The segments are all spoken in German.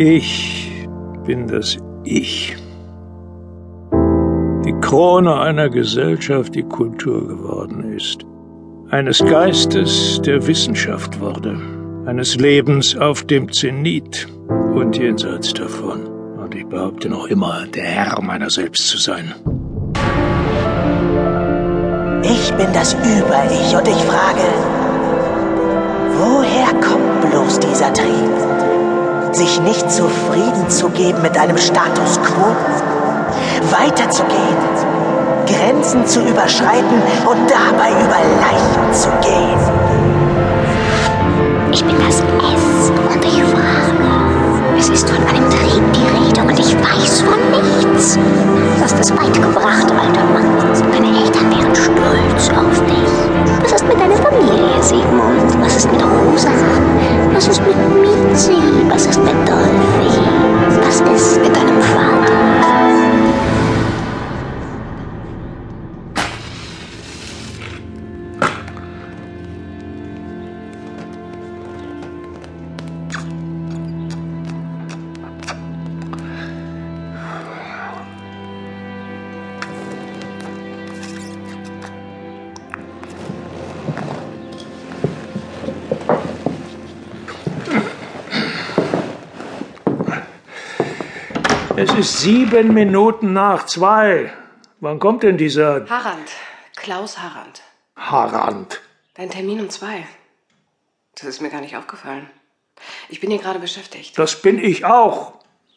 Ich bin das Ich. Die Krone einer Gesellschaft, die Kultur geworden ist. Eines Geistes, der Wissenschaft wurde. Eines Lebens auf dem Zenit und jenseits davon. Und ich behaupte noch immer, der Herr meiner selbst zu sein. Ich bin das Über-Ich und ich frage, woher kommt bloß dieser Trieb? Sich nicht zufrieden zu geben mit einem Status quo? Weiterzugehen? Grenzen zu überschreiten und dabei über Leichen zu gehen? Ich bin das S und ich frage. Es ist von einem Trieb die Rede und ich weiß von nichts. Es weit gebracht, Es ist sieben Minuten nach zwei. Wann kommt denn dieser Harand. Klaus Harand. Harand? Dein Termin um zwei. Das ist mir gar nicht aufgefallen. Ich bin hier gerade beschäftigt. Das bin ich auch.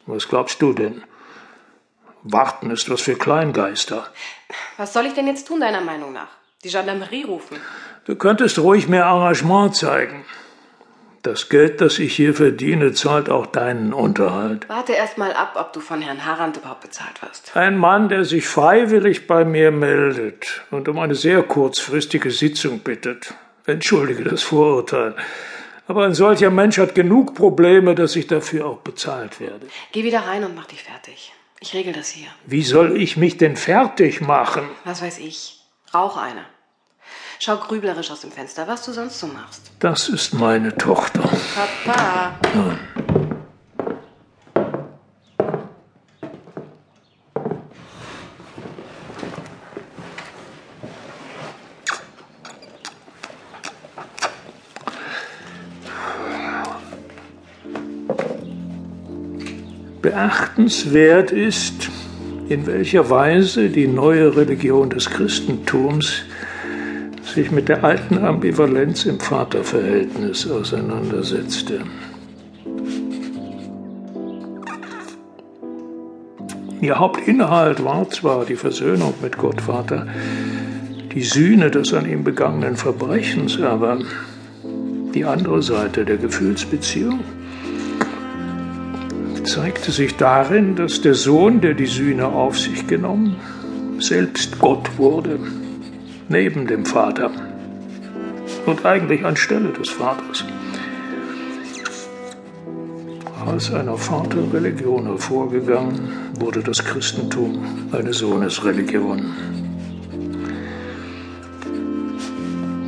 Was glaubst du denn? Warten ist was für Kleingeister. Was soll ich denn jetzt tun, deiner Meinung nach? Die Gendarmerie rufen. Du könntest ruhig mehr Engagement zeigen. Das Geld, das ich hier verdiene, zahlt auch deinen Unterhalt. Warte erst mal ab, ob du von Herrn Harand überhaupt bezahlt wirst. Ein Mann, der sich freiwillig bei mir meldet und um eine sehr kurzfristige Sitzung bittet. Entschuldige das Vorurteil. Aber ein solcher Mensch hat genug Probleme, dass ich dafür auch bezahlt werde. Geh wieder rein und mach dich fertig. Ich regel das hier. Wie soll ich mich denn fertig machen? Was weiß ich. Rauch eine. Schau grüblerisch aus dem Fenster, was du sonst so machst. Das ist meine Tochter. Papa. Beachtenswert ist, in welcher Weise die neue Religion des Christentums sich mit der alten Ambivalenz im Vaterverhältnis auseinandersetzte. Ihr Hauptinhalt war zwar die Versöhnung mit Gott Vater, die Sühne des an ihm begangenen Verbrechens, aber die andere Seite der Gefühlsbeziehung zeigte sich darin, dass der Sohn, der die Sühne auf sich genommen, selbst Gott wurde, neben dem Vater und eigentlich anstelle des Vaters. Aus einer Vaterreligion hervorgegangen, wurde das Christentum eine Sohnesreligion.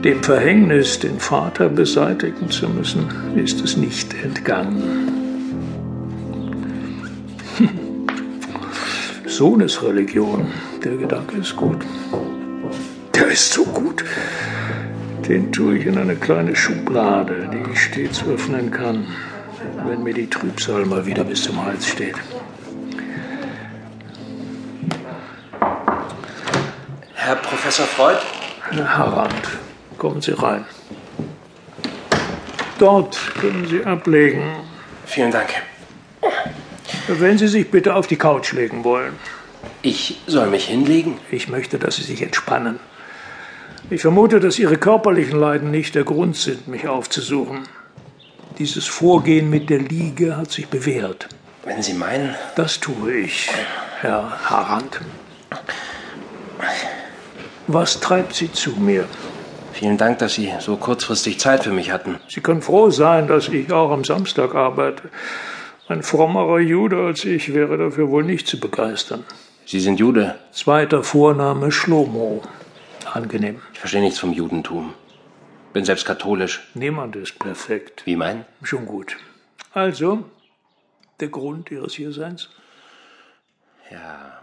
Dem Verhängnis, den Vater beseitigen zu müssen, ist es nicht entgangen. Sohnesreligion, der Gedanke ist gut. Der ist so gut. Den tue ich in eine kleine Schublade, die ich stets öffnen kann, wenn mir die Trübsal mal wieder bis zum Hals steht. Herr Professor Freud? Herr Harand, kommen Sie rein. Dort können Sie ablegen, Vielen Dank. wenn Sie sich bitte auf die Couch legen wollen. Ich soll mich hinlegen? Ich möchte, dass Sie sich entspannen. Ich vermute, dass Ihre körperlichen Leiden nicht der Grund sind, mich aufzusuchen. Dieses Vorgehen mit der Liege hat sich bewährt. Wenn Sie meinen. Das tue ich, Herr Harand. Was treibt Sie zu mir? Vielen Dank, dass Sie so kurzfristig Zeit für mich hatten. Sie können froh sein, dass ich auch am Samstag arbeite. Ein frommerer Jude als ich wäre dafür wohl nicht zu begeistern. Sie sind Jude. Zweiter Vorname Schlomo. Angenehm. Ich verstehe nichts vom Judentum. Bin selbst katholisch. Niemand ist perfekt. Wie mein? Schon gut. Also, Der Grund Ihres Hierseins? Ja,